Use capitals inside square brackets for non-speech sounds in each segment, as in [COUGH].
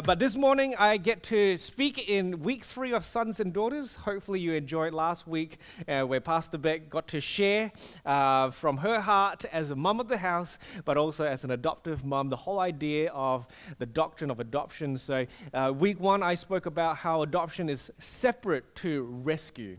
Uh, but this morning I get to speak in week three of Sons and Daughters. Hopefully, you enjoyed last week uh, where Pastor Beck got to share uh, from her heart as a mum of the house, but also as an adoptive mum, the whole idea of the doctrine of adoption. So, uh, week one, I spoke about how adoption is separate to rescue.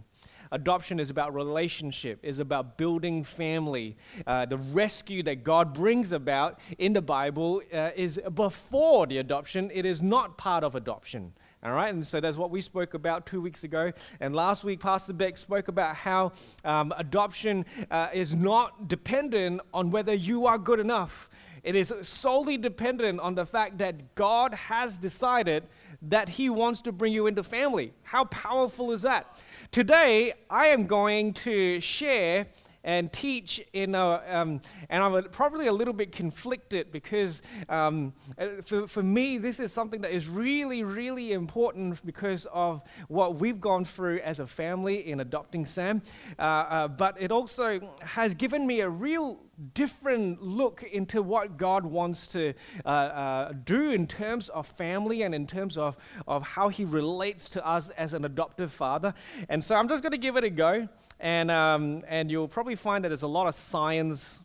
Adoption is about relationship, is about building family. Uh, the rescue that God brings about in the Bible uh, is before the adoption, it is not part of adoption. All right, and so that's what we spoke about two weeks ago. And last week, Pastor Beck spoke about how um, adoption uh, is not dependent on whether you are good enough. It is solely dependent on the fact that God has decided that He wants to bring you into family. How powerful is that? Today, I am going to share and teach in a, um, and I'm probably a little bit conflicted because um, uh, for, for me, this is something that is really, really important because of what we've gone through as a family in adopting Sam. Uh, uh, but it also has given me a real different look into what God wants to uh, uh, do in terms of family and in terms of, of how He relates to us as an adoptive father. And so I'm just going to give it a go. And, um, and you'll probably find that there's a lot of science,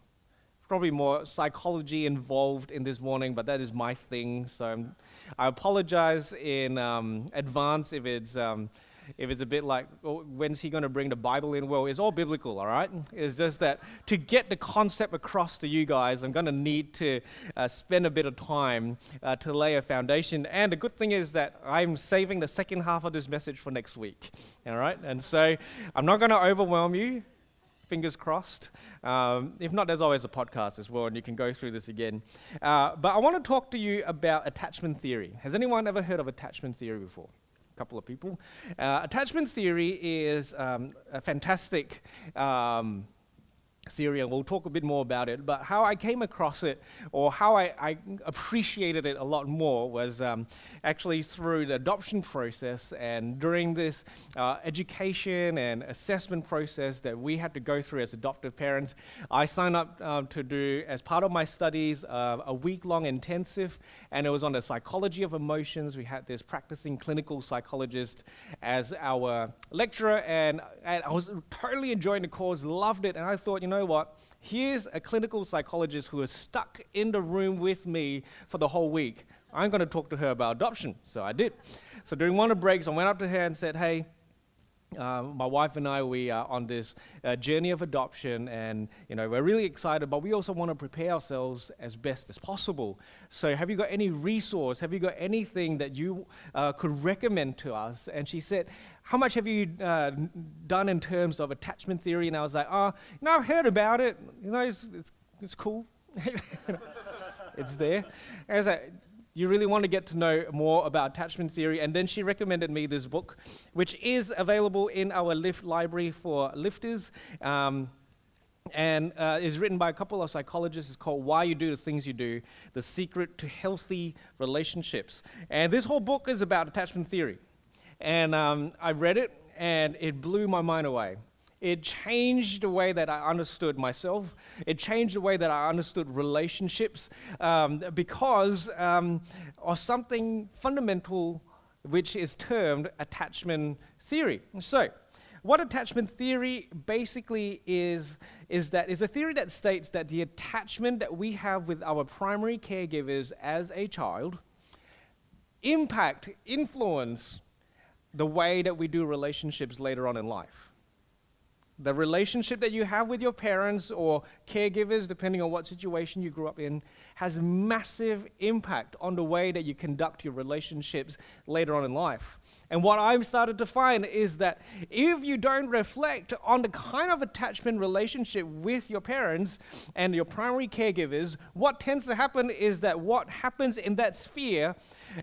probably more psychology involved in this morning, but that is my thing. So I'm, i apologize in um, advance if it's. If it's a bit like, oh, when's he going to bring the Bible in? Well, it's all biblical, all right? It's just that to get the concept across to you guys, I'm going to need to uh, spend a bit of time uh, to lay a foundation. And the good thing is that I'm saving the second half of this message for next week, all right? And so I'm not going to overwhelm you. Fingers crossed. Um, if not, there's always a podcast as well, and you can go through this again. Uh, but I want to talk to you about attachment theory. Has anyone ever heard of attachment theory before? Couple of people. Uh, attachment theory is um, a fantastic um, theory, and we'll talk a bit more about it. But how I came across it, or how I, I appreciated it a lot more, was um, actually through the adoption process and during this uh, education and assessment process that we had to go through as adoptive parents. I signed up uh, to do, as part of my studies, uh, a week long intensive, and it was on the psychology of emotions. We had this practicing clinical psychologist as our lecturer, and, and I was totally enjoying the course, loved it, and I thought, you know, what? Here's a clinical psychologist who is stuck in the room with me for the whole week. I'm going to talk to her about adoption. So I did. So during one of the breaks, I went up to her and said, Hey, uh, my wife and I, we are on this uh, journey of adoption, and you know we're really excited, but we also want to prepare ourselves as best as possible. So, have you got any resource? Have you got anything that you uh, could recommend to us? And she said, how much have you uh, done in terms of attachment theory? And I was like, oh, you know, I've heard about it. You know, it's, it's, it's cool. [LAUGHS] it's there. And I was like, you really want to get to know more about attachment theory. And then she recommended me this book, which is available in our Lift library for lifters. Um, and uh, is written by a couple of psychologists. It's called Why You Do the Things You Do The Secret to Healthy Relationships. And this whole book is about attachment theory. And um, I read it, and it blew my mind away. It changed the way that I understood myself. It changed the way that I understood relationships um, because um, of something fundamental which is termed attachment theory. So, what attachment theory basically is is that is a theory that states that the attachment that we have with our primary caregivers as a child impact influence the way that we do relationships later on in life. The relationship that you have with your parents or caregivers, depending on what situation you grew up in, has massive impact on the way that you conduct your relationships later on in life. And what I've started to find is that if you don't reflect on the kind of attachment relationship with your parents and your primary caregivers, what tends to happen is that what happens in that sphere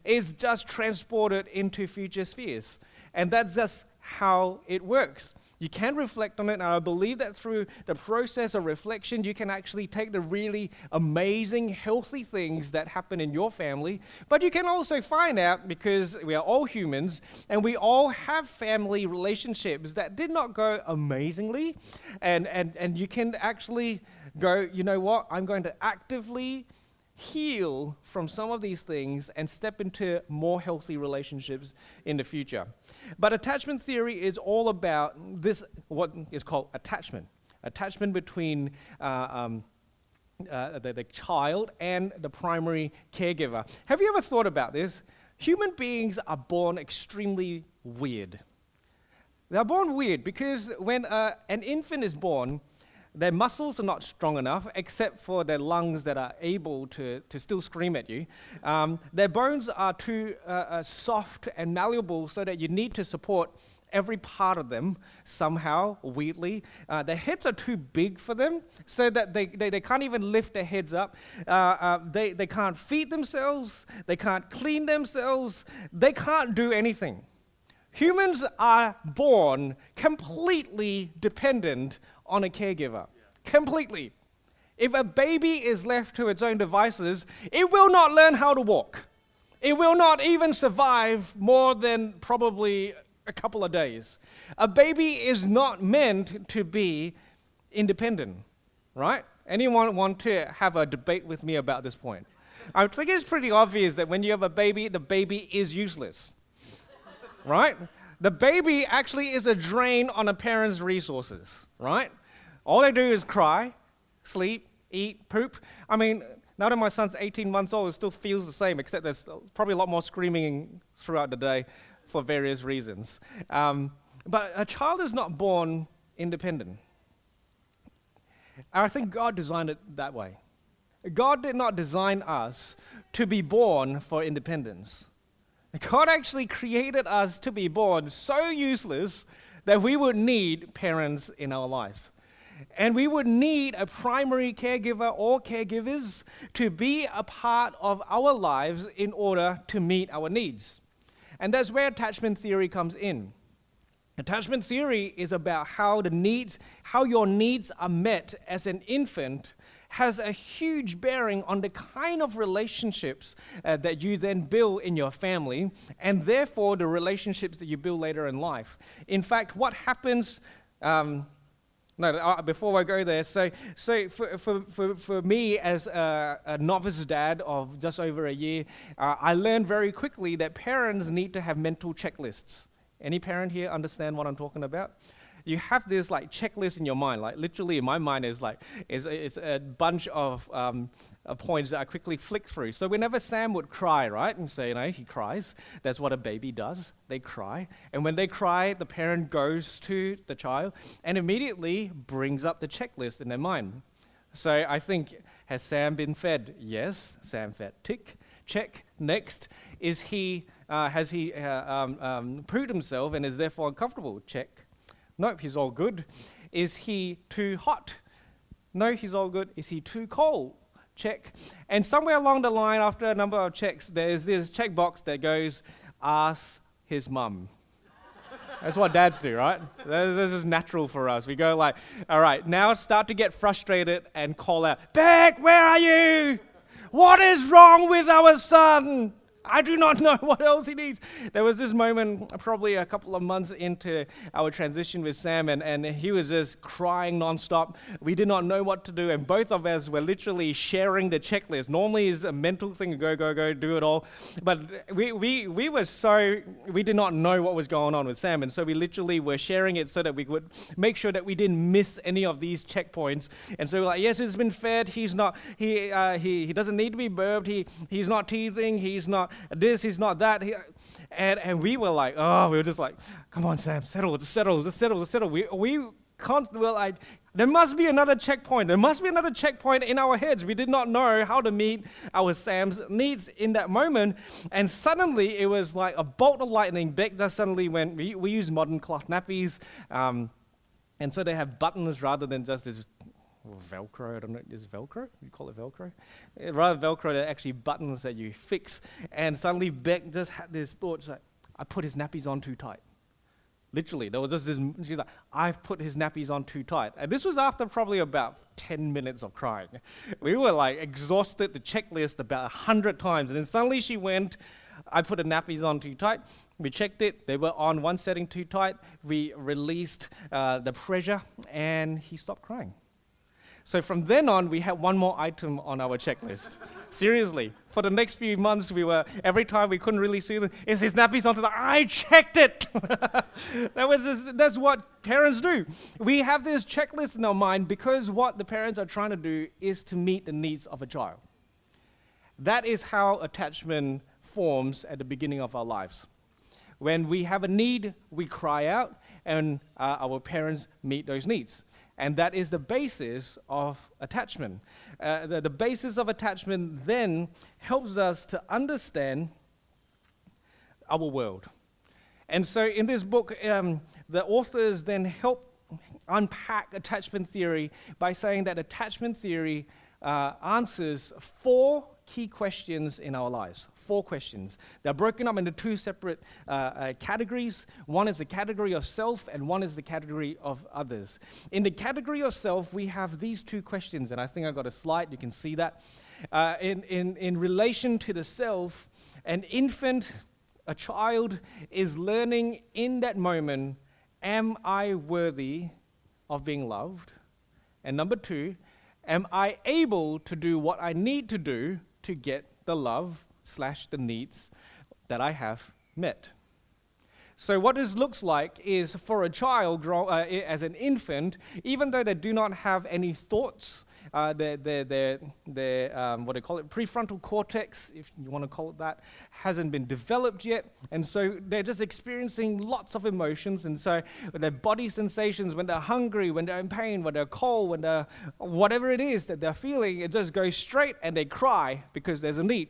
is just transported into future spheres. And that's just how it works. You can reflect on it, and I believe that through the process of reflection, you can actually take the really amazing, healthy things that happen in your family. But you can also find out, because we are all humans, and we all have family relationships that did not go amazingly, and, and, and you can actually go, you know what, I'm going to actively heal from some of these things and step into more healthy relationships in the future. But attachment theory is all about this, what is called attachment. Attachment between uh, um, uh, the, the child and the primary caregiver. Have you ever thought about this? Human beings are born extremely weird. They're born weird because when uh, an infant is born, their muscles are not strong enough, except for their lungs that are able to, to still scream at you. Um, their bones are too uh, uh, soft and malleable so that you need to support every part of them somehow, weirdly. Uh, their heads are too big for them, so that they, they, they can't even lift their heads up. Uh, uh, they, they can't feed themselves, they can't clean themselves, they can't do anything. Humans are born completely dependent on a caregiver. Completely. If a baby is left to its own devices, it will not learn how to walk. It will not even survive more than probably a couple of days. A baby is not meant to be independent, right? Anyone want to have a debate with me about this point? I think it's pretty obvious that when you have a baby, the baby is useless, right? The baby actually is a drain on a parent's resources, right? All they do is cry, sleep, eat, poop. I mean, now that my son's 18 months old, it still feels the same, except there's probably a lot more screaming throughout the day for various reasons. Um, but a child is not born independent. I think God designed it that way. God did not design us to be born for independence. God actually created us to be born so useless that we would need parents in our lives. And we would need a primary caregiver or caregivers to be a part of our lives in order to meet our needs. And that's where attachment theory comes in. Attachment theory is about how the needs, how your needs are met as an infant has a huge bearing on the kind of relationships uh, that you then build in your family, and therefore the relationships that you build later in life. In fact, what happens um, no, uh, before I go there, so, so for, for, for, for me as a, a novice dad of just over a year, uh, I learned very quickly that parents need to have mental checklists. Any parent here understand what I'm talking about? You have this like checklist in your mind. Like literally, in my mind is like is is a bunch of um, uh, points that I quickly flick through. So whenever Sam would cry, right, and say, you know, he cries. That's what a baby does. They cry, and when they cry, the parent goes to the child and immediately brings up the checklist in their mind. So I think has Sam been fed? Yes, Sam fed. Tick. Check. Next, is he? Uh, has he uh, um, um, proved himself and is therefore uncomfortable? Check. Nope, he's all good. Is he too hot? No, he's all good. Is he too cold? Check. And somewhere along the line, after a number of checks, there's this checkbox that goes, ask his mum. That's what dads do, right? This is natural for us. We go like, all right, now start to get frustrated and call out, Beck, where are you? What is wrong with our son? I do not know [LAUGHS] what else he needs. There was this moment, probably a couple of months into our transition with Sam, and, and he was just crying nonstop. We did not know what to do, and both of us were literally sharing the checklist. Normally, it's a mental thing go, go, go, do it all. But we, we, we were so, we did not know what was going on with Sam, and so we literally were sharing it so that we could make sure that we didn't miss any of these checkpoints. And so we're like, yes, he's been fed. He's not, he, uh, he, he doesn't need to be burped. He, he's not teething. He's not this, he's not that. He, and, and we were like, oh, we were just like, come on, Sam, settle, just settle, just settle, just settle. We, we can't, well, I, there must be another checkpoint. There must be another checkpoint in our heads. We did not know how to meet our Sam's needs in that moment. And suddenly it was like a bolt of lightning. Beck suddenly went, we, we use modern cloth nappies. Um, and so they have buttons rather than just this or Velcro, I don't know, is Velcro? You call it Velcro? Uh, rather Velcro, they're actually buttons that you fix. And suddenly Beck just had this thought, like, I put his nappies on too tight. Literally, there was just this, she's like, I've put his nappies on too tight. And this was after probably about 10 minutes of crying. We were like exhausted, the checklist about 100 times. And then suddenly she went, I put the nappies on too tight. We checked it, they were on one setting too tight. We released uh, the pressure, and he stopped crying. So from then on, we had one more item on our checklist. Seriously, for the next few months, we were every time we couldn't really see them. Is his nappies onto the? I checked it. [LAUGHS] that was just, that's what parents do. We have this checklist in our mind because what the parents are trying to do is to meet the needs of a child. That is how attachment forms at the beginning of our lives. When we have a need, we cry out, and uh, our parents meet those needs. And that is the basis of attachment. Uh, the, the basis of attachment then helps us to understand our world. And so in this book, um, the authors then help unpack attachment theory by saying that attachment theory uh, answers four key questions in our lives. Four questions. They're broken up into two separate uh, uh, categories. One is the category of self, and one is the category of others. In the category of self, we have these two questions, and I think I got a slide. You can see that. Uh, in, in, in relation to the self, an infant, a child, is learning in that moment Am I worthy of being loved? And number two, am I able to do what I need to do to get the love slash the needs that I have met. So, what this looks like is for a child, grow, uh, as an infant, even though they do not have any thoughts, uh, their, their, their, their um, what do they call it, prefrontal cortex, if you want to call it that, hasn't been developed yet. And so they're just experiencing lots of emotions. And so their body sensations, when they're hungry, when they're in pain, when they're cold, when they're whatever it is that they're feeling, it just goes straight and they cry because there's a need.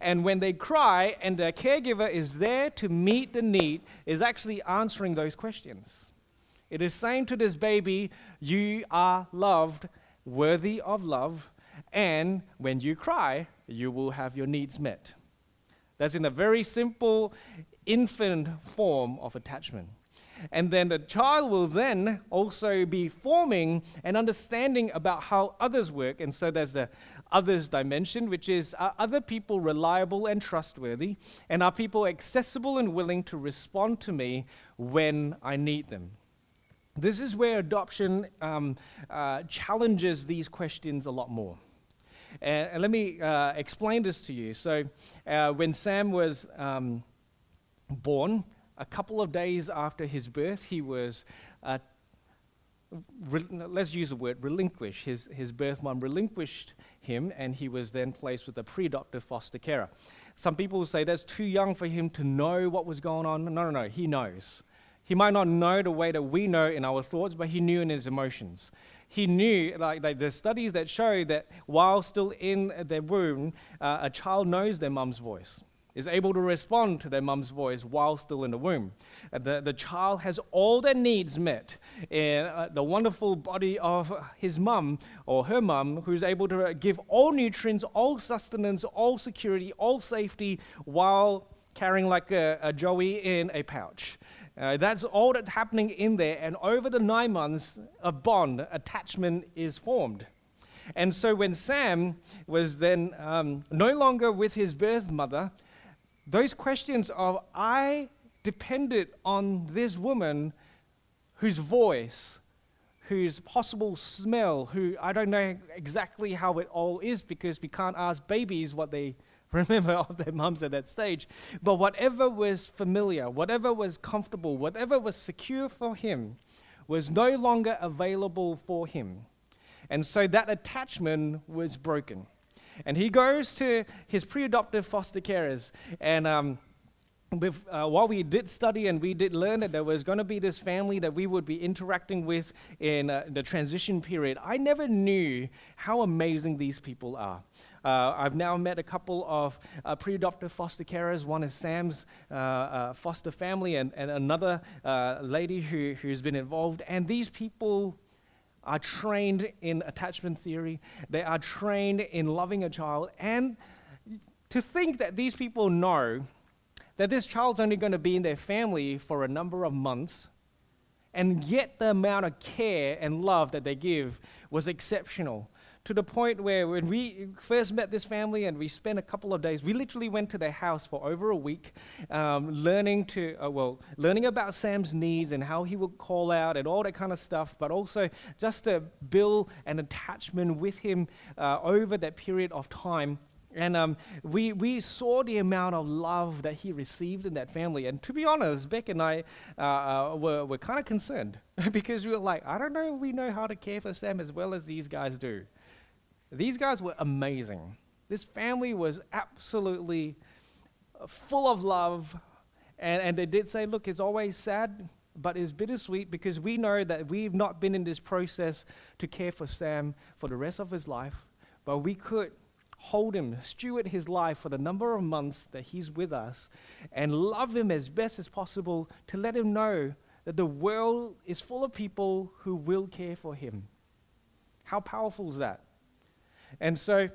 And when they cry and their caregiver is there to meet the need, is actually answering those questions. It is saying to this baby, You are loved, worthy of love, and when you cry, you will have your needs met. That's in a very simple infant form of attachment. And then the child will then also be forming an understanding about how others work. And so there's the others dimension, which is are other people reliable and trustworthy? And are people accessible and willing to respond to me when I need them? This is where adoption um, uh, challenges these questions a lot more. And, let me uh, explain this to you. So, uh, when Sam was um, born, a couple of days after his birth, he was, uh, let's use the word relinquish. His, his birth mom relinquished him, and he was then placed with a pre adoptive foster carer. Some people say that's too young for him to know what was going on. No, no, no, he knows. He might not know the way that we know in our thoughts, but he knew in his emotions. He knew, like, like there's studies that show that while still in their womb, uh, a child knows their mum's voice is able to respond to their mum's voice while still in the womb. Uh, the, the child has all their needs met in uh, the wonderful body of his mum or her mum, who's able to give all nutrients, all sustenance, all security, all safety while carrying like a, a Joey in a pouch. Uh, that's all that's happening in there, and over the nine months, a bond, attachment is formed. And so when Sam was then um, no longer with his birth mother, those questions of I depended on this woman whose voice, whose possible smell, who I don't know exactly how it all is because we can't ask babies what they [LAUGHS] remember of their mums at that stage. But whatever was familiar, whatever was comfortable, whatever was secure for him was no longer available for him. And so that attachment was broken. And he goes to his pre adoptive foster carers. And um, with, uh, while we did study and we did learn that there was going to be this family that we would be interacting with in uh, the transition period, I never knew how amazing these people are. Uh, I've now met a couple of uh, pre adoptive foster carers. One is Sam's uh, uh foster family, and, and another uh, lady who, who's been involved. And these people are trained in attachment theory, they are trained in loving a child. And to think that these people know that this child's only going to be in their family for a number of months, and yet the amount of care and love that they give was exceptional to the point where when we first met this family and we spent a couple of days, we literally went to their house for over a week, um, learning to, uh, well, learning about Sam's needs and how he would call out and all that kind of stuff, but also just to build an attachment with him uh, over that period of time. And um, we, we saw the amount of love that he received in that family. And to be honest, Beck and I uh, uh, were, were kind of concerned [LAUGHS] because we were like, I don't know if we know how to care for Sam as well as these guys do. These guys were amazing. This family was absolutely uh, full of love. And, and they did say, look, it's always sad, but it's bittersweet because we know that we've not been in this process to care for Sam for the rest of his life, but we could hold him, steward his life for the number of months that he's with us, and love him as best as possible to let him know that the world is full of people who will care for him. How powerful is that? And so,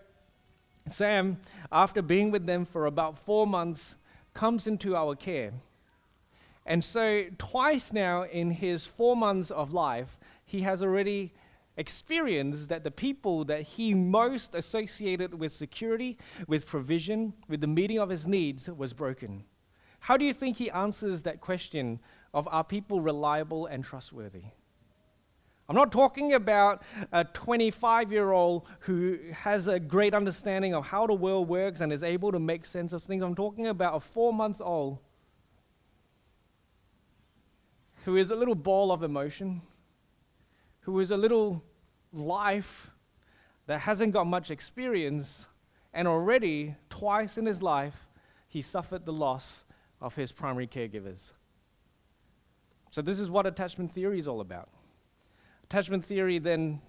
Sam, after being with them for about four months, comes into our care. And so, twice now in his four months of life, he has already experienced that the people that he most associated with security, with provision, with the meeting of his needs was broken. How do you think he answers that question of are people reliable and trustworthy? I'm not talking about a 25 year old who has a great understanding of how the world works and is able to make sense of things. I'm talking about a four month old who is a little ball of emotion, who is a little life that hasn't got much experience, and already, twice in his life, he suffered the loss of his primary caregivers. So, this is what attachment theory is all about. Attachment theory then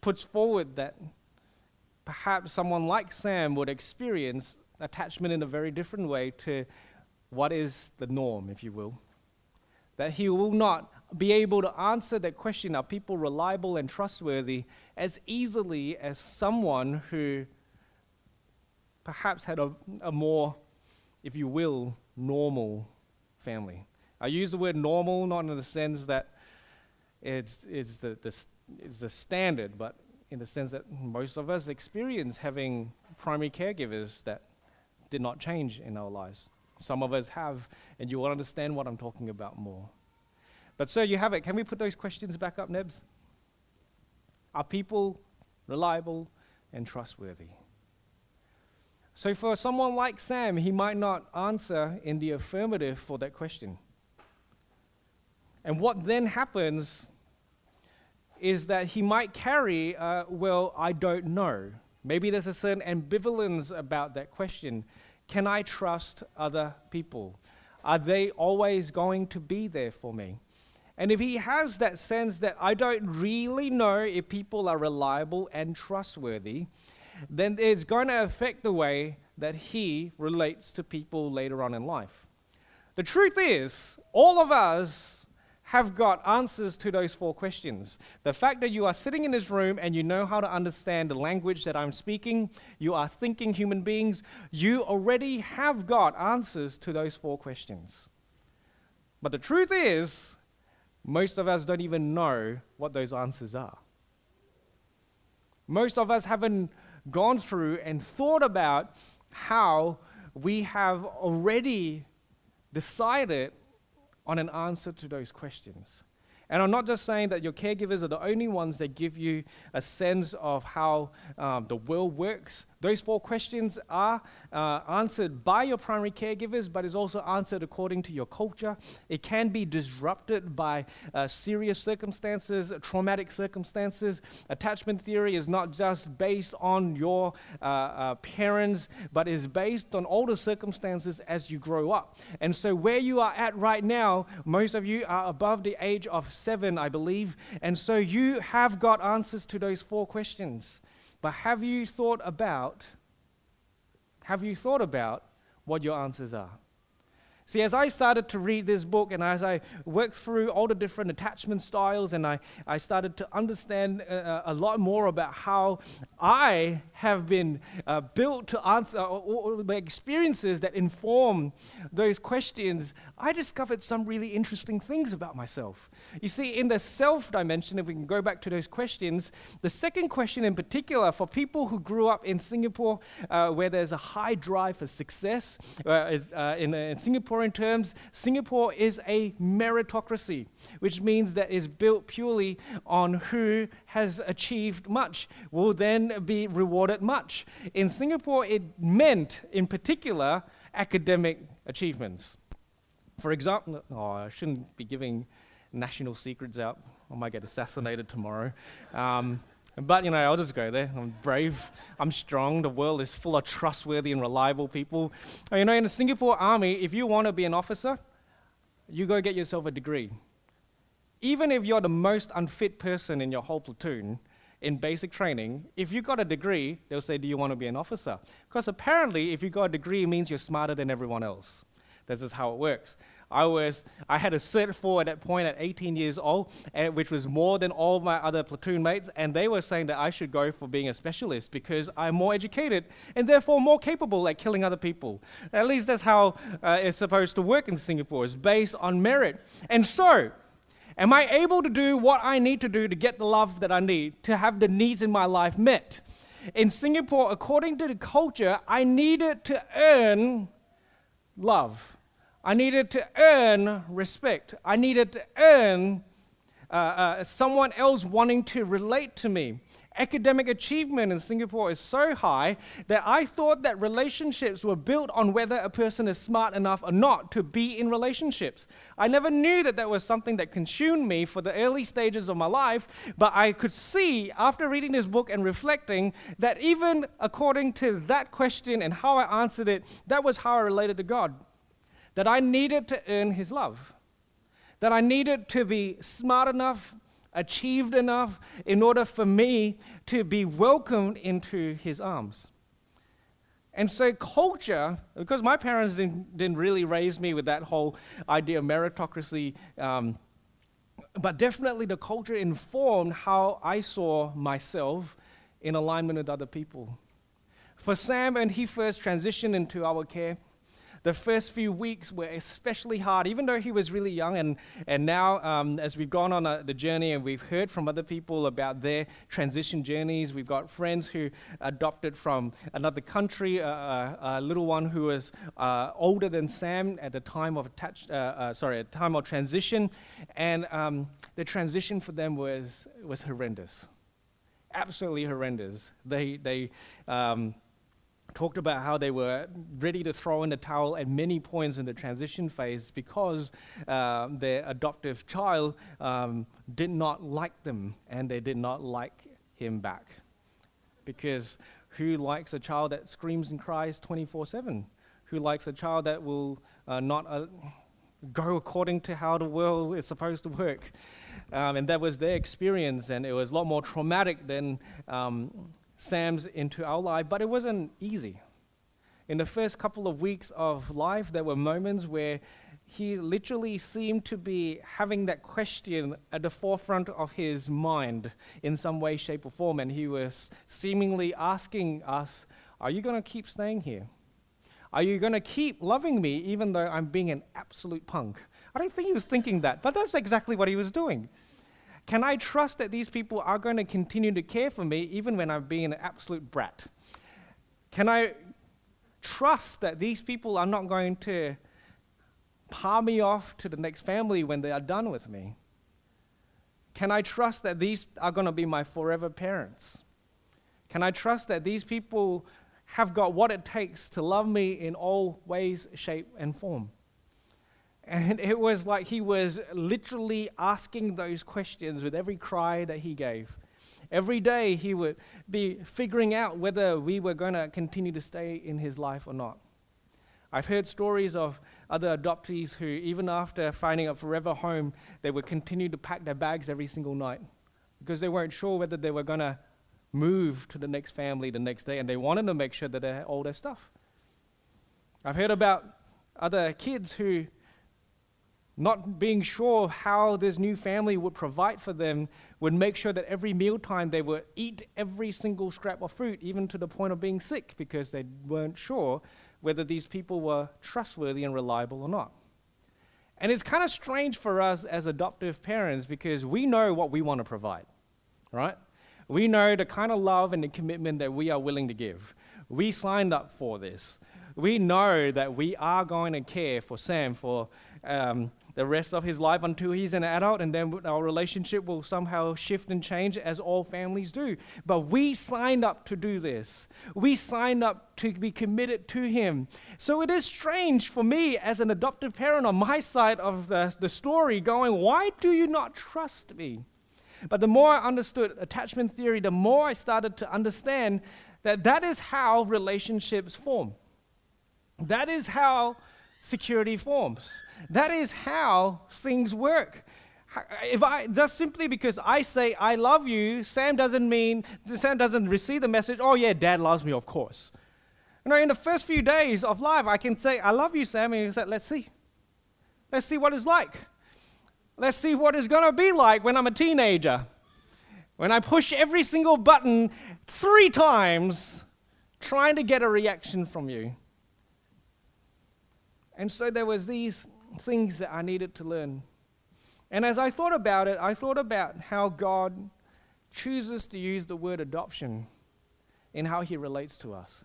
puts forward that perhaps someone like Sam would experience attachment in a very different way to what is the norm, if you will. That he will not be able to answer that question are people reliable and trustworthy as easily as someone who perhaps had a, a more, if you will, normal family. I use the word normal not in the sense that it's, it's, the, the, it's the standard, but in the sense that most of us experience having primary caregivers that did not change in our lives. Some of us have, and you will understand what I'm talking about more. But so you have it. Can we put those questions back up, Nebs? Are people reliable and trustworthy? So for someone like Sam, he might not answer in the affirmative for that question. And what then happens is that he might carry, uh, well, I don't know. Maybe there's a certain ambivalence about that question. Can I trust other people? Are they always going to be there for me? And if he has that sense that I don't really know if people are reliable and trustworthy, then it's going to affect the way that he relates to people later on in life. The truth is, all of us have got answers to those four questions. The fact that you are sitting in this room and you know how to understand the language that I'm speaking, you are thinking human beings, you already have got answers to those four questions. But the truth is, most of us don't even know what those answers are. Most of us haven't gone through and thought about how we have already decided on an answer to those questions. And I'm not just saying that your caregivers are the only ones that give you a sense of how um, the world works. Those four questions are uh, answered by your primary caregivers, but is also answered according to your culture. It can be disrupted by uh, serious circumstances, traumatic circumstances. Attachment theory is not just based on your uh, uh, parents, but is based on all the circumstances as you grow up. And so, where you are at right now, most of you are above the age of seven, I believe. And so, you have got answers to those four questions. But have you thought about have you thought about what your answers are? See, as I started to read this book and as I worked through all the different attachment styles, and I, I started to understand uh, uh a lot more about how I have been uh, built to answer all the experiences that inform those questions, I discovered some really interesting things about myself. You see, in the self dimension, if we can go back to those questions, the second question in particular for people who grew up in Singapore, uh, where there's a high drive for success, uh, is, uh, in, in Singaporean terms, Singapore is a meritocracy, which means that is built purely on who has achieved much will then be rewarded much. In Singapore, it meant, in particular, academic achievements. For example, oh, I shouldn't be giving national secrets out. I might get assassinated tomorrow. Um, but, you know, I'll just go there. I'm brave. I'm strong. The world is full of trustworthy and reliable people. You know, in the Singapore Army, if you want to be an officer, you go get yourself a degree. Even if you're the most unfit person in your whole platoon in basic training, if you got a degree, they'll say, Do you want to be an officer? Because apparently, if you got a degree, it means you're smarter than everyone else. This is how it works. I was I had a cert four at that point at 18 years old, and, which was more than all my other platoon mates, and they were saying that I should go for being a specialist because I'm more educated and therefore more capable at killing other people. At least that's how uh, it's supposed to work in Singapore. It's based on merit, and so. Am I able to do what I need to do to get the love that I need, to have the needs in my life met? In Singapore, according to the culture, I needed to earn love. I needed to earn respect. I needed to earn uh, uh, someone else wanting to relate to me. Academic achievement in Singapore is so high that I thought that relationships were built on whether a person is smart enough or not to be in relationships. I never knew that that was something that consumed me for the early stages of my life, but I could see after reading this book and reflecting that even according to that question and how I answered it, that was how I related to God that I needed to earn his love, that I needed to be smart enough, achieved enough in order for me to be welcomed into his arms. And so, culture, because my parents didn't, didn't really raise me with that whole idea of meritocracy, um, but definitely the culture informed how I saw myself in alignment with other people. For Sam, when he first transitioned into our care, the first few weeks were especially hard, even though he was really young. And, and now, um, as we've gone on a, uh, the journey and we've heard from other people about their transition journeys, we've got friends who adopted from another country, uh, uh, a little one who was uh, older than Sam at the time of attach, uh, uh, sorry, at time of transition, and um, the transition for them was was horrendous, absolutely horrendous. They they um, talked about how they were ready to throw in the towel at many points in the transition phase because uh, their adoptive child um, did not like them and they did not like him back. Because who likes a child that screams and cries 24 7? Who likes a child that will uh, not uh, go according to how the world is supposed to work? Um, and that was their experience, and it was a lot more traumatic than um, Sam's into our life, but it wasn't easy. In the first couple of weeks of life, there were moments where he literally seemed to be having that question at the forefront of his mind in some way, shape, or form. And he was seemingly asking us, Are you going to keep staying here? Are you going to keep loving me even though I'm being an absolute punk? I don't think he was thinking that, but that's exactly what he was doing. Can I trust that these people are going to continue to care for me even when I'm being an absolute brat? Can I trust that these people are not going to palm me off to the next family when they are done with me? Can I trust that these are going to be my forever parents? Can I trust that these people have got what it takes to love me in all ways, shape, and form? And it was like he was literally asking those questions with every cry that he gave. Every day he would be figuring out whether we were going to continue to stay in his life or not. I've heard stories of other adoptees who, even after finding a forever home, they would continue to pack their bags every single night because they weren't sure whether they were going to move to the next family the next day and they wanted to make sure that they had all their stuff. I've heard about other kids who, not being sure how this new family would provide for them, would make sure that every mealtime they would eat every single scrap of fruit, even to the point of being sick, because they weren't sure whether these people were trustworthy and reliable or not. And it's kind of strange for us as adoptive parents because we know what we want to provide, right? We know the kind of love and the commitment that we are willing to give. We signed up for this. We know that we are going to care for Sam for um, the rest of his life until he's an adult, and then our relationship will somehow shift and change as all families do. But we signed up to do this. We signed up to be committed to him. So it is strange for me as an adoptive parent on my side of the, the story going, Why do you not trust me? But the more I understood attachment theory, the more I started to understand that that is how relationships form. That is how security forms. That is how things work. If I just simply because I say I love you, Sam doesn't mean Sam doesn't receive the message. Oh yeah, Dad loves me, of course. You know, in the first few days of life, I can say I love you, Sam, and he said, "Let's see, let's see what it's like. Let's see what it's gonna be like when I'm a teenager, when I push every single button three times, trying to get a reaction from you." And so there was these things that I needed to learn. And as I thought about it, I thought about how God chooses to use the word adoption in how he relates to us.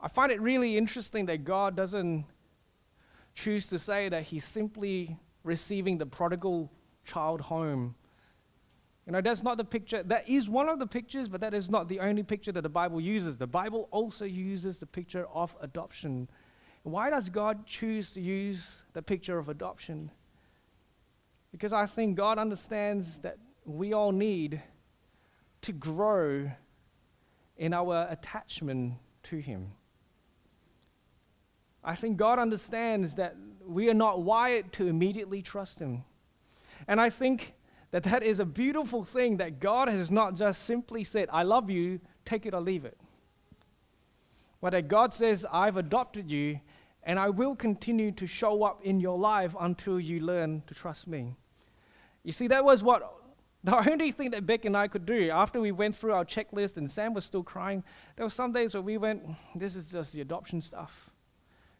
I find it really interesting that God doesn't choose to say that he's simply receiving the prodigal child home you know, that's not the picture. That is one of the pictures, but that is not the only picture that the Bible uses. The Bible also uses the picture of adoption. Why does God choose to use the picture of adoption? Because I think God understands that we all need to grow in our attachment to Him. I think God understands that we are not wired to immediately trust Him. And I think that that is a beautiful thing that God has not just simply said, I love you, take it or leave it. But that God says, I've adopted you and I will continue to show up in your life until you learn to trust me. You see, that was what [LAUGHS] the only thing that Beck and I could do after we went through our checklist and Sam was still crying. There were some days where we went, This is just the adoption stuff.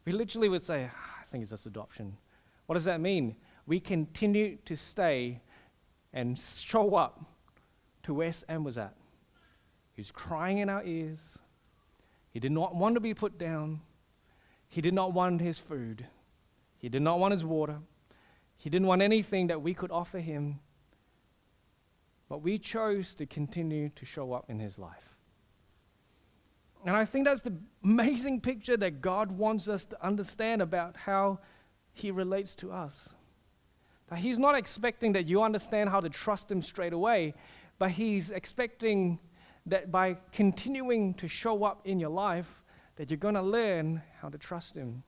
We literally would say, ah, I think it's just adoption. What does that mean? We continue to stay and show up to where Sam was at. He was crying in our ears. He did not want to be put down. He did not want his food. He did not want his water. He didn't want anything that we could offer him. But we chose to continue to show up in his life. And I think that's the amazing picture that God wants us to understand about how he relates to us. He's not expecting that you understand how to trust Him straight away, but He's expecting that by continuing to show up in your life, that you're going to learn how to trust Him.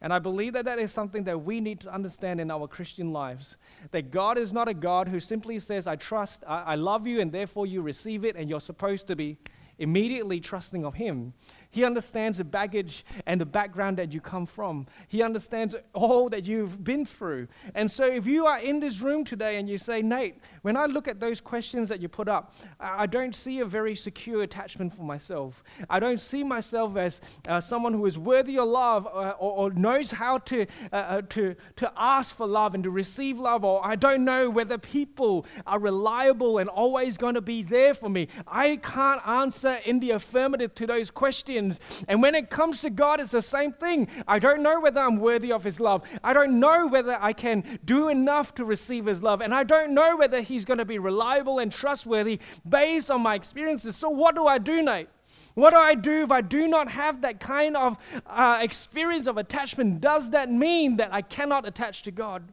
And I believe that that is something that we need to understand in our Christian lives. That God is not a God who simply says, I trust, I, I love you, and therefore you receive it, and you're supposed to be immediately trusting of Him. He understands the baggage and the background that you come from. He understands all that you've been through. And so, if you are in this room today and you say, Nate, when I look at those questions that you put up, I don't see a very secure attachment for myself. I don't see myself as uh, someone who is worthy of love uh, or, or, knows how to, uh, uh, to, to ask for love and to receive love, or I don't know whether people are reliable and always going to be there for me. I can't answer in the affirmative to those questions and when it comes to God, it's the same thing. I don't know whether I'm worthy of His love. I don't know whether I can do enough to receive His love. And I don't know whether He's going to be reliable and trustworthy based on my experiences. So, what do I do, Nate? What do I do if I do not have that kind of uh, experience of attachment? Does that mean that I cannot attach to God?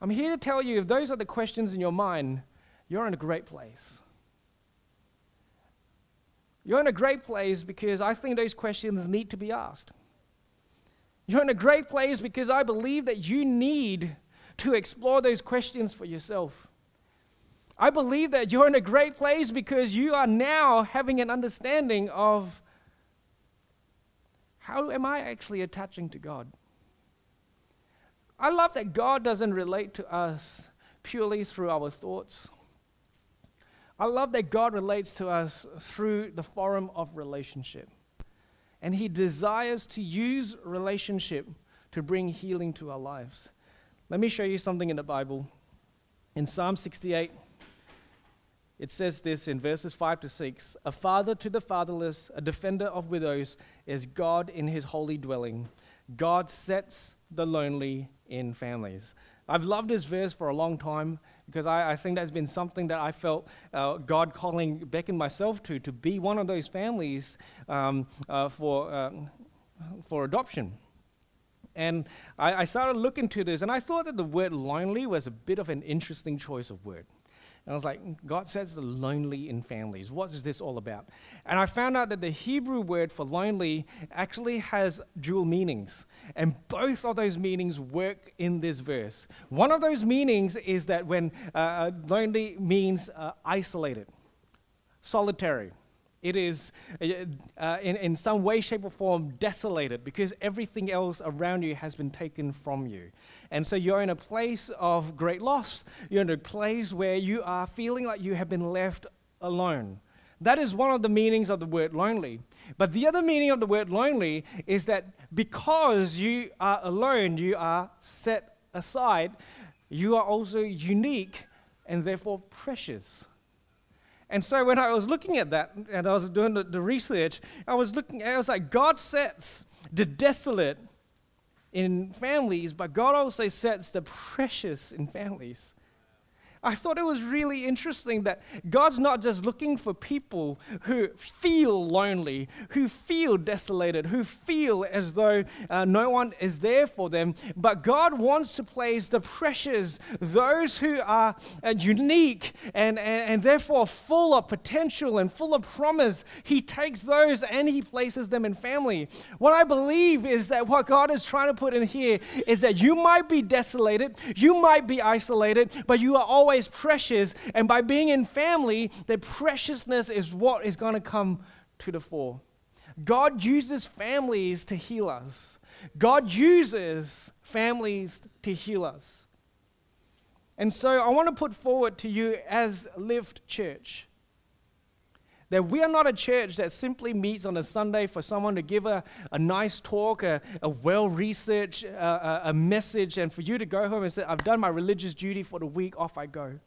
I'm here to tell you if those are the questions in your mind, you're in a great place. You're in a great place because I think those questions need to be asked. You're in a great place because I believe that you need to explore those questions for yourself. I believe that you're in a great place because you are now having an understanding of how am I actually attaching to God? I love that God doesn't relate to us purely through our thoughts. I love that God relates to us through the forum of relationship. And He desires to use relationship to bring healing to our lives. Let me show you something in the Bible. In Psalm 68, it says this in verses 5 to 6 A father to the fatherless, a defender of widows, is God in his holy dwelling. God sets the lonely in families. I've loved this verse for a long time because I, I think that's been something that I felt uh, God calling Beck and myself to, to be one of those families um, uh, for, uh, for adoption. And I, I started looking to this, and I thought that the word lonely was a bit of an interesting choice of word. And I was like, God says the lonely in families. What is this all about? And I found out that the Hebrew word for lonely actually has dual meanings. And both of those meanings work in this verse. One of those meanings is that when uh, uh lonely means uh, isolated, solitary. It is, uh, uh, in, in some way, shape, or form, desolated because everything else around you has been taken from you. And so you're in a place of great loss. You're in a place where you are feeling like you have been left alone. That is one of the meanings of the word lonely. But the other meaning of the word lonely is that because you are alone, you are set aside, you are also unique and therefore precious. And so when I was looking at that and I was doing the, the research, I was looking, I was like, God sets the desolate in families, but God also sets the precious in families. I thought it was really interesting that God's not just looking for people who feel lonely, who feel desolated, who feel as though uh, no one is there for them, but God wants to place the precious, those who are uh, unique and, and, and therefore full of potential and full of promise. He takes those and He places them in family. What I believe is that what God is trying to put in here is that you might be desolated, you might be isolated, but you are always always precious. And by being in family, the preciousness is what is going to come to the fore. God uses families to heal us. God uses families to heal us. And so I want to put forward to you as Lift Church that we are not a church that simply meets on a Sunday for someone to give a, a nice talk, a, a well researched uh, a, a message, and for you to go home and say, I've done my religious duty for the week, off I go.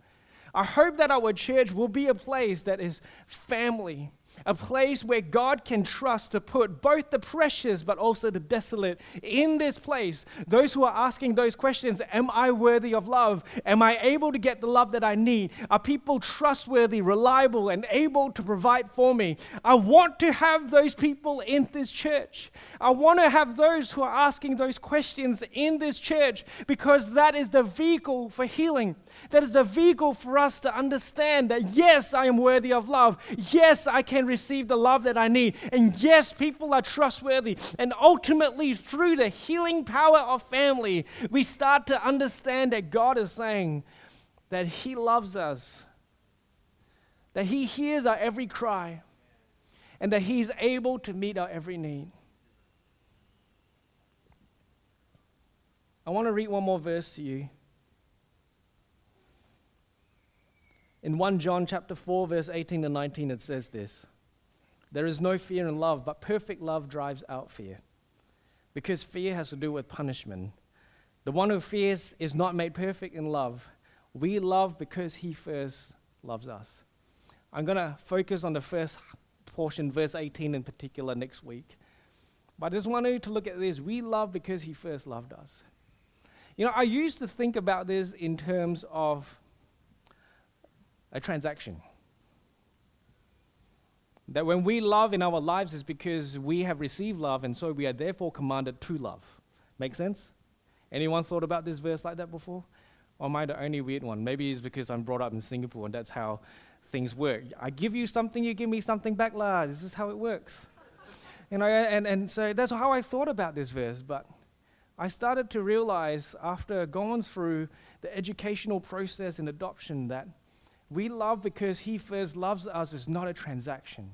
I hope that our church will be a place that is family, a place where God can trust to put both the precious but also the desolate in this place. Those who are asking those questions Am I worthy of love? Am I able to get the love that I need? Are people trustworthy, reliable, and able to provide for me? I want to have those people in this church. I want to have those who are asking those questions in this church because that is the vehicle for healing. That is the vehicle for us to understand that yes, I am worthy of love. Yes, I can receive the love that I need. And yes, people are trustworthy. And ultimately, through the healing power of family, we start to understand that God is saying that He loves us, that He hears our every cry, and that He's able to meet our every need. I want to read one more verse to you. In 1 John chapter 4 verse 18 to 19 it says this. There is no fear in love, but perfect love drives out fear. Because fear has to do with punishment. The one who fears is not made perfect in love. We love because he first loves us. I'm going to focus on the first portion, verse 18 in particular, next week. But I just want you to look at this. We love because he first loved us. You know, I used to think about this in terms of a transaction. That when we love in our lives is because we have received love, and so we are therefore commanded to love. Make sense? Anyone thought about this verse like that before? Or am I the only weird one? Maybe it's because I'm brought up in Singapore and that's how things work. I give you something, you give me something back, la. This is how it works. you know, and, and so that's how I thought about this verse. But I started to realize after going through the educational process in adoption that we love because He first loves us is not a transaction.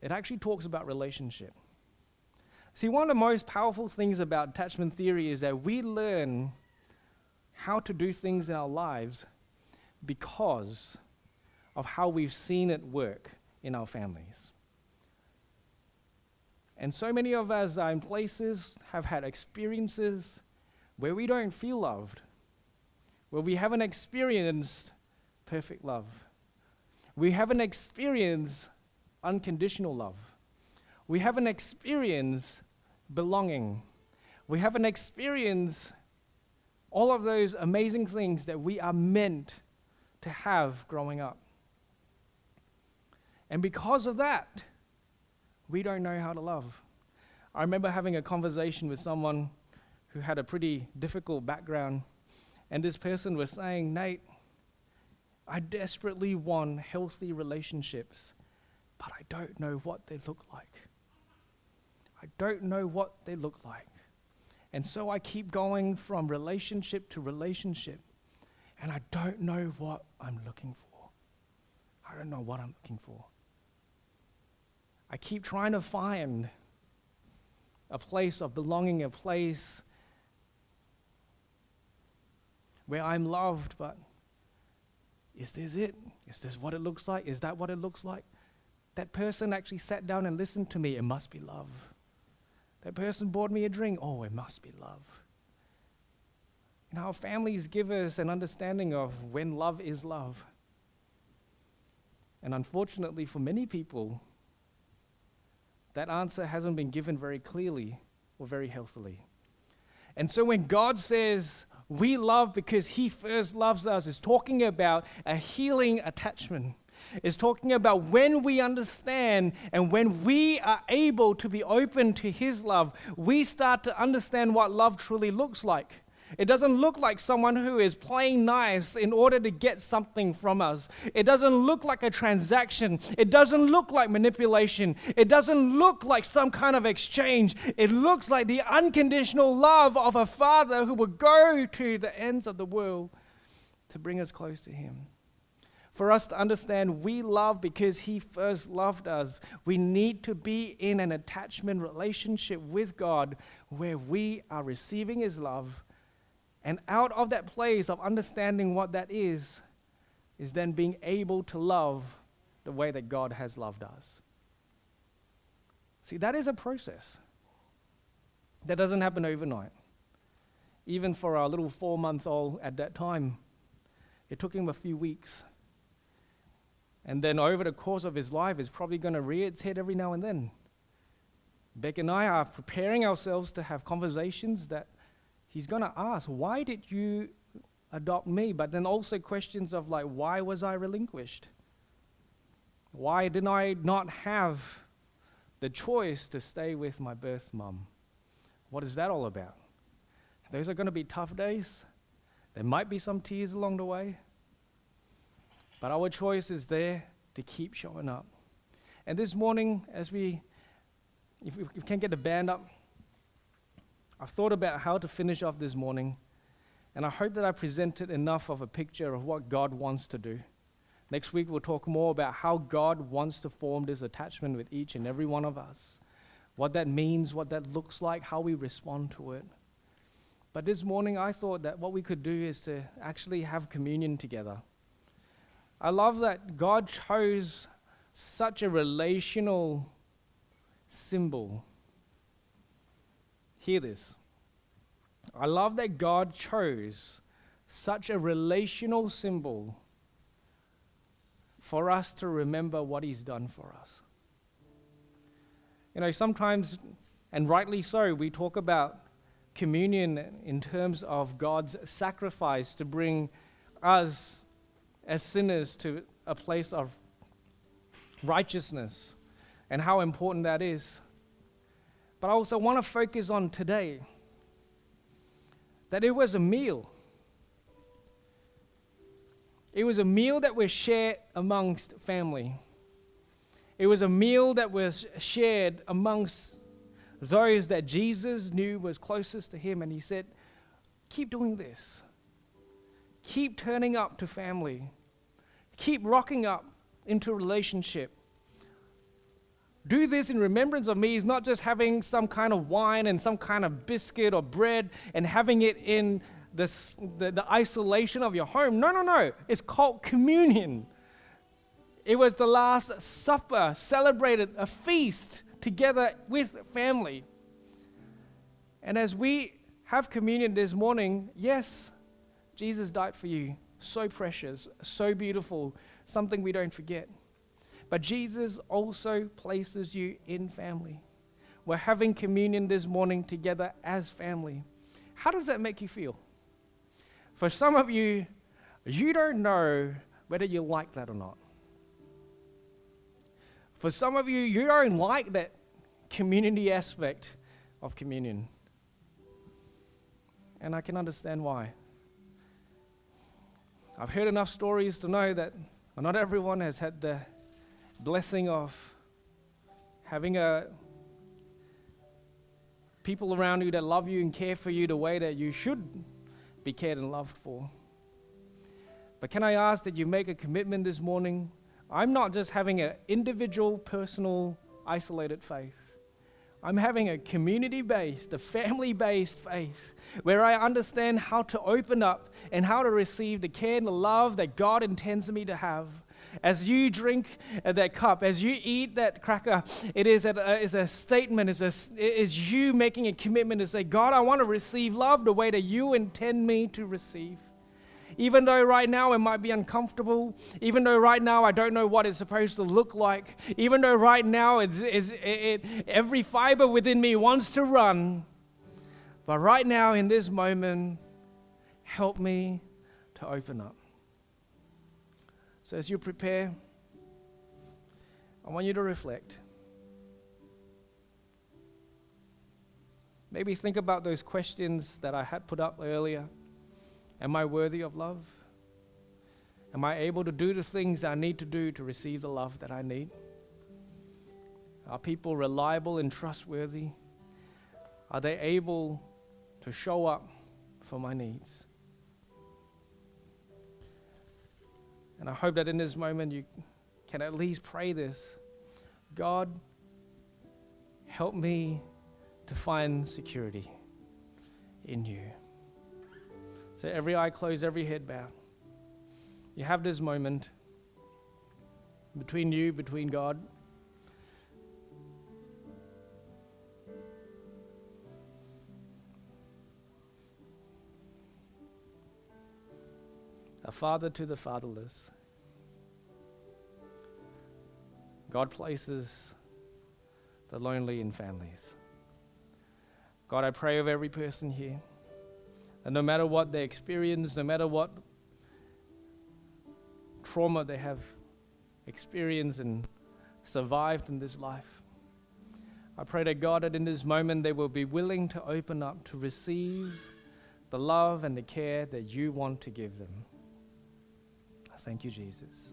It actually talks about relationship. See, one of the most powerful things about attachment theory is that we learn how to do things in our lives because of how we've seen it work in our families. And so many of us are in places, have had experiences where we don't feel loved, where we haven't experienced perfect love. We haven't experienced unconditional love. We haven't experienced belonging. We haven't experienced all of those amazing things that we are meant to have growing up. And because of that, we don't know how to love. I remember having a conversation with someone who had a pretty difficult background, and this person was saying, Nate, I desperately want healthy relationships, but I don't know what they look like. I don't know what they look like. And so I keep going from relationship to relationship, and I don't know what I'm looking for. I don't know what I'm looking for. I keep trying to find a place of belonging, a place where I'm loved, but is this it? Is this what it looks like? Is that what it looks like? That person actually sat down and listened to me. It must be love. That person bought me a drink. Oh, it must be love. Know, our families give us an understanding of when love is love. And unfortunately, for many people, that answer hasn't been given very clearly or very healthily. And so when God says, we love because He first loves us, is talking about a healing attachment is talking about when we understand and when we are able to be open to His love, we start to understand what love truly looks like. It doesn't look like someone who is playing nice in order to get something from us. It doesn't look like a transaction. It doesn't look like manipulation. It doesn't look like some kind of exchange. It looks like the unconditional love of a father who will go to the ends of the world to bring us close to him for us to understand we love because He first loved us. We need to be in an attachment relationship with God where we are receiving His love. And out of that place of understanding what that is, is then being able to love the way that God has loved us. See, that is a process. That doesn't happen overnight. Even for our little four month old at that time, it took him a few weeks and then over the course of his life, it's probably going to rear its head every now and then. Beck and I are preparing ourselves to have conversations that he's going to ask, Why did you adopt me? But then also questions of, like, why was I relinquished? Why didn't I not have the choice to stay with my birth mum? What is that all about? Those are going to be tough days. There might be some tears along the way. But our choice is there to keep showing up. And this morning, as we, if we, can get the band up, I've thought about how to finish off this morning, and I hope that I presented enough of a picture of what God wants to do. Next week, we'll talk more about how God wants to form this attachment with each and every one of us, what that means, what that looks like, how we respond to it. But this morning, I thought that what we could do is to actually have communion together. I love that God chose such a relational symbol. Hear this. I love that God chose such a relational symbol for us to remember what He's done for us. You know, sometimes, and rightly so, we talk about communion in terms of God's sacrifice to bring us as sinners to a place of righteousness and how important that is. But I also want to focus on today that it was a meal. It was a meal that was shared amongst family. It was a meal that was shared amongst those that Jesus knew was closest to him. And he said, Keep doing this. Keep turning up to family keep rocking up into relationship. do this in remembrance of me is not just having some kind of wine and some kind of biscuit or bread and having it in this, the, the isolation of your home. No, no, no. It's called communion. It was the Last Supper, celebrated a feast together with family. And as we have communion this morning, yes, Jesus died for you. So precious, so beautiful, something we don't forget. But Jesus also places you in family. We're having communion this morning together as family. How does that make you feel? For some of you, you don't know whether you like that or not. For some of you, you don't like that community aspect of communion. And I can understand why. I've heard enough stories to know that not everyone has had the blessing of having a people around you that love you and care for you the way that you should be cared and loved for. But can I ask that you make a commitment this morning? I'm not just having an individual, personal, isolated faith. I'm having a community based, a family based faith where I understand how to open up and how to receive the care and the love that God intends me to have. As you drink that cup, as you eat that cracker, it is a, is a statement, is, a, is you making a commitment to say, God, I want to receive love the way that you intend me to receive. Even though right now it might be uncomfortable, even though right now I don't know what it's supposed to look like, even though right now it's, it's, it, it, every fiber within me wants to run, but right now in this moment, help me to open up. So as you prepare, I want you to reflect. Maybe think about those questions that I had put up earlier. Am I worthy of love? Am I able to do the things I need to do to receive the love that I need? Are people reliable and trustworthy? Are they able to show up for my needs? And I hope that in this moment you can at least pray this God, help me to find security in you. So every eye closed, every head bowed. You have this moment between you, between God. A father to the fatherless. God places the lonely in families. God, I pray of every person here. And no matter what they experience, no matter what trauma they have experienced and survived in this life, I pray that God, that in this moment they will be willing to open up to receive the love and the care that you want to give them. Thank you, Jesus.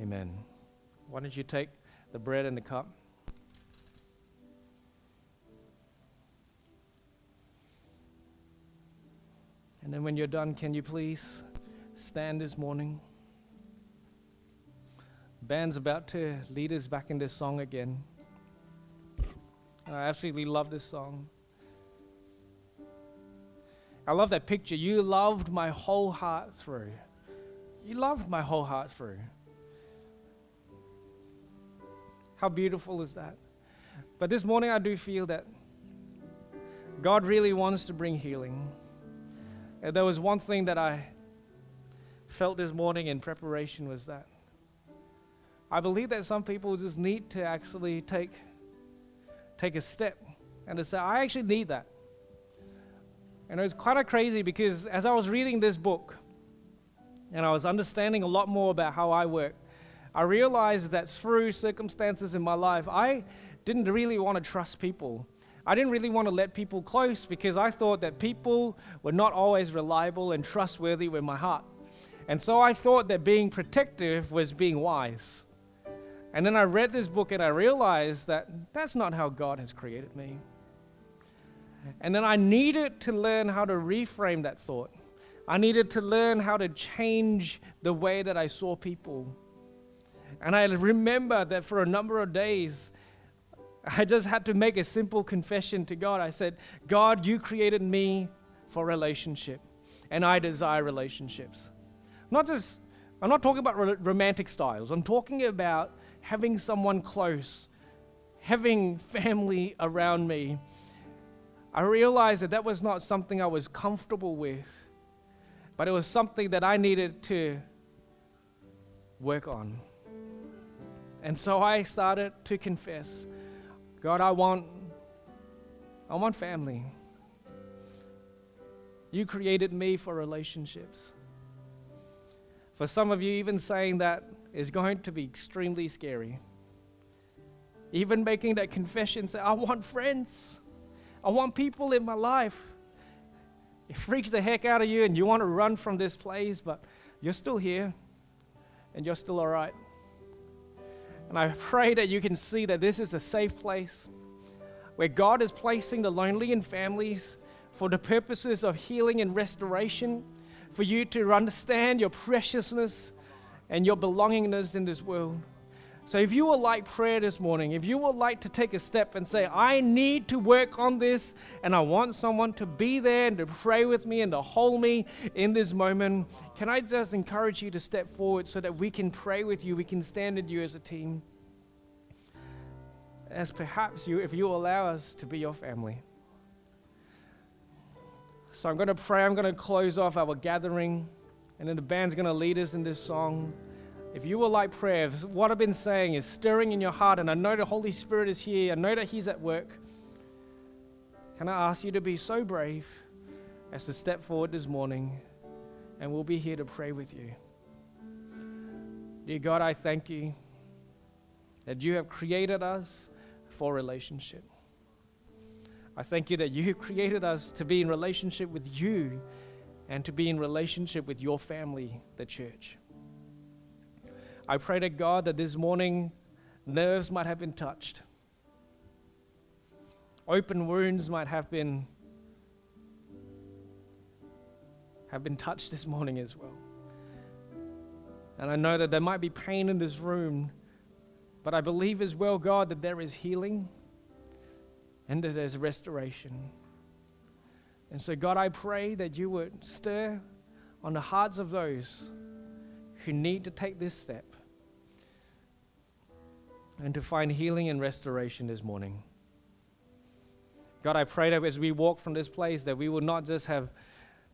Amen. Why don't you take the bread and the cup? And then when you're done, can you please stand this morning? Band's about to lead us back in this song again. I absolutely love this song. I love that picture. You loved my whole heart through. You loved my whole heart through. How beautiful is that? But this morning I do feel that God really wants to bring healing. And there was one thing that I felt this morning in preparation was that I believe that some people just need to actually take take a step and to say, I actually need that. And it was kind of crazy because as I was reading this book and I was understanding a lot more about how I work, I realized that through circumstances in my life, I didn't really want to trust people. I didn't really want to let people close because I thought that people were not always reliable and trustworthy with my heart. And so I thought that being protective was being wise. And then I read this book and I realized that that's not how God has created me. And then I needed to learn how to reframe that thought. I needed to learn how to change the way that I saw people. And I remember that for a number of days, I just had to make a simple confession to God. I said, God, you created me for relationship, and I desire relationships. Not just, I'm not talking about romantic styles, I'm talking about having someone close, having family around me. I realized that that was not something I was comfortable with, but it was something that I needed to work on. And so I started to confess God, I want, I want family. You created me for relationships. For some of you, even saying that is going to be extremely scary. Even making that confession, say, I want friends. I want people in my life. It freaks the heck out of you and you want to run from this place, but you're still here and you're still all right. And I pray that you can see that this is a safe place where God is placing the lonely in families for the purposes of healing and restoration, for you to understand your preciousness and your belongingness in this world. So, if you would like prayer this morning, if you would like to take a step and say, I need to work on this, and I want someone to be there and to pray with me and to hold me in this moment, can I just encourage you to step forward so that we can pray with you, we can stand with you as a team? As perhaps you, if you allow us to be your family. So, I'm going to pray, I'm going to close off our gathering, and then the band's going to lead us in this song. If you will like prayer, what I've been saying is stirring in your heart, and I know the Holy Spirit is here, I know that He's at work, can I ask you to be so brave as to step forward this morning, and we'll be here to pray with you. Dear God, I thank you that you have created us for relationship. I thank you that you have created us to be in relationship with you and to be in relationship with your family, the church. I pray to God that this morning nerves might have been touched, open wounds might have been have been touched this morning as well. And I know that there might be pain in this room, but I believe as well, God, that there is healing and that there's restoration. And so, God, I pray that you would stir on the hearts of those who need to take this step and to find healing and restoration this morning. God, I pray that as we walk from this place, that we will not just have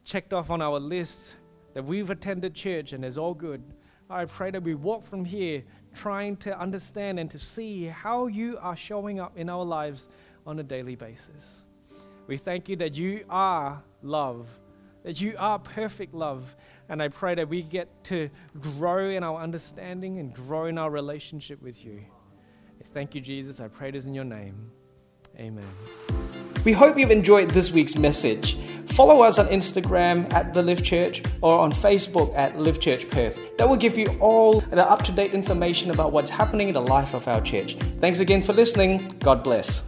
checked off on our list that we've attended church and it's all good. I pray that we walk from here trying to understand and to see how you are showing up in our lives on a daily basis. We thank you that you are love, that you are perfect love. And I pray that we get to grow in our understanding and grow in our relationship with you. Thank you, Jesus. I pray this in your name. Amen. We hope you've enjoyed this week's message. Follow us on Instagram at The Live Church or on Facebook at Live Church Perth. That will give you all the up to date information about what's happening in the life of our church. Thanks again for listening. God bless.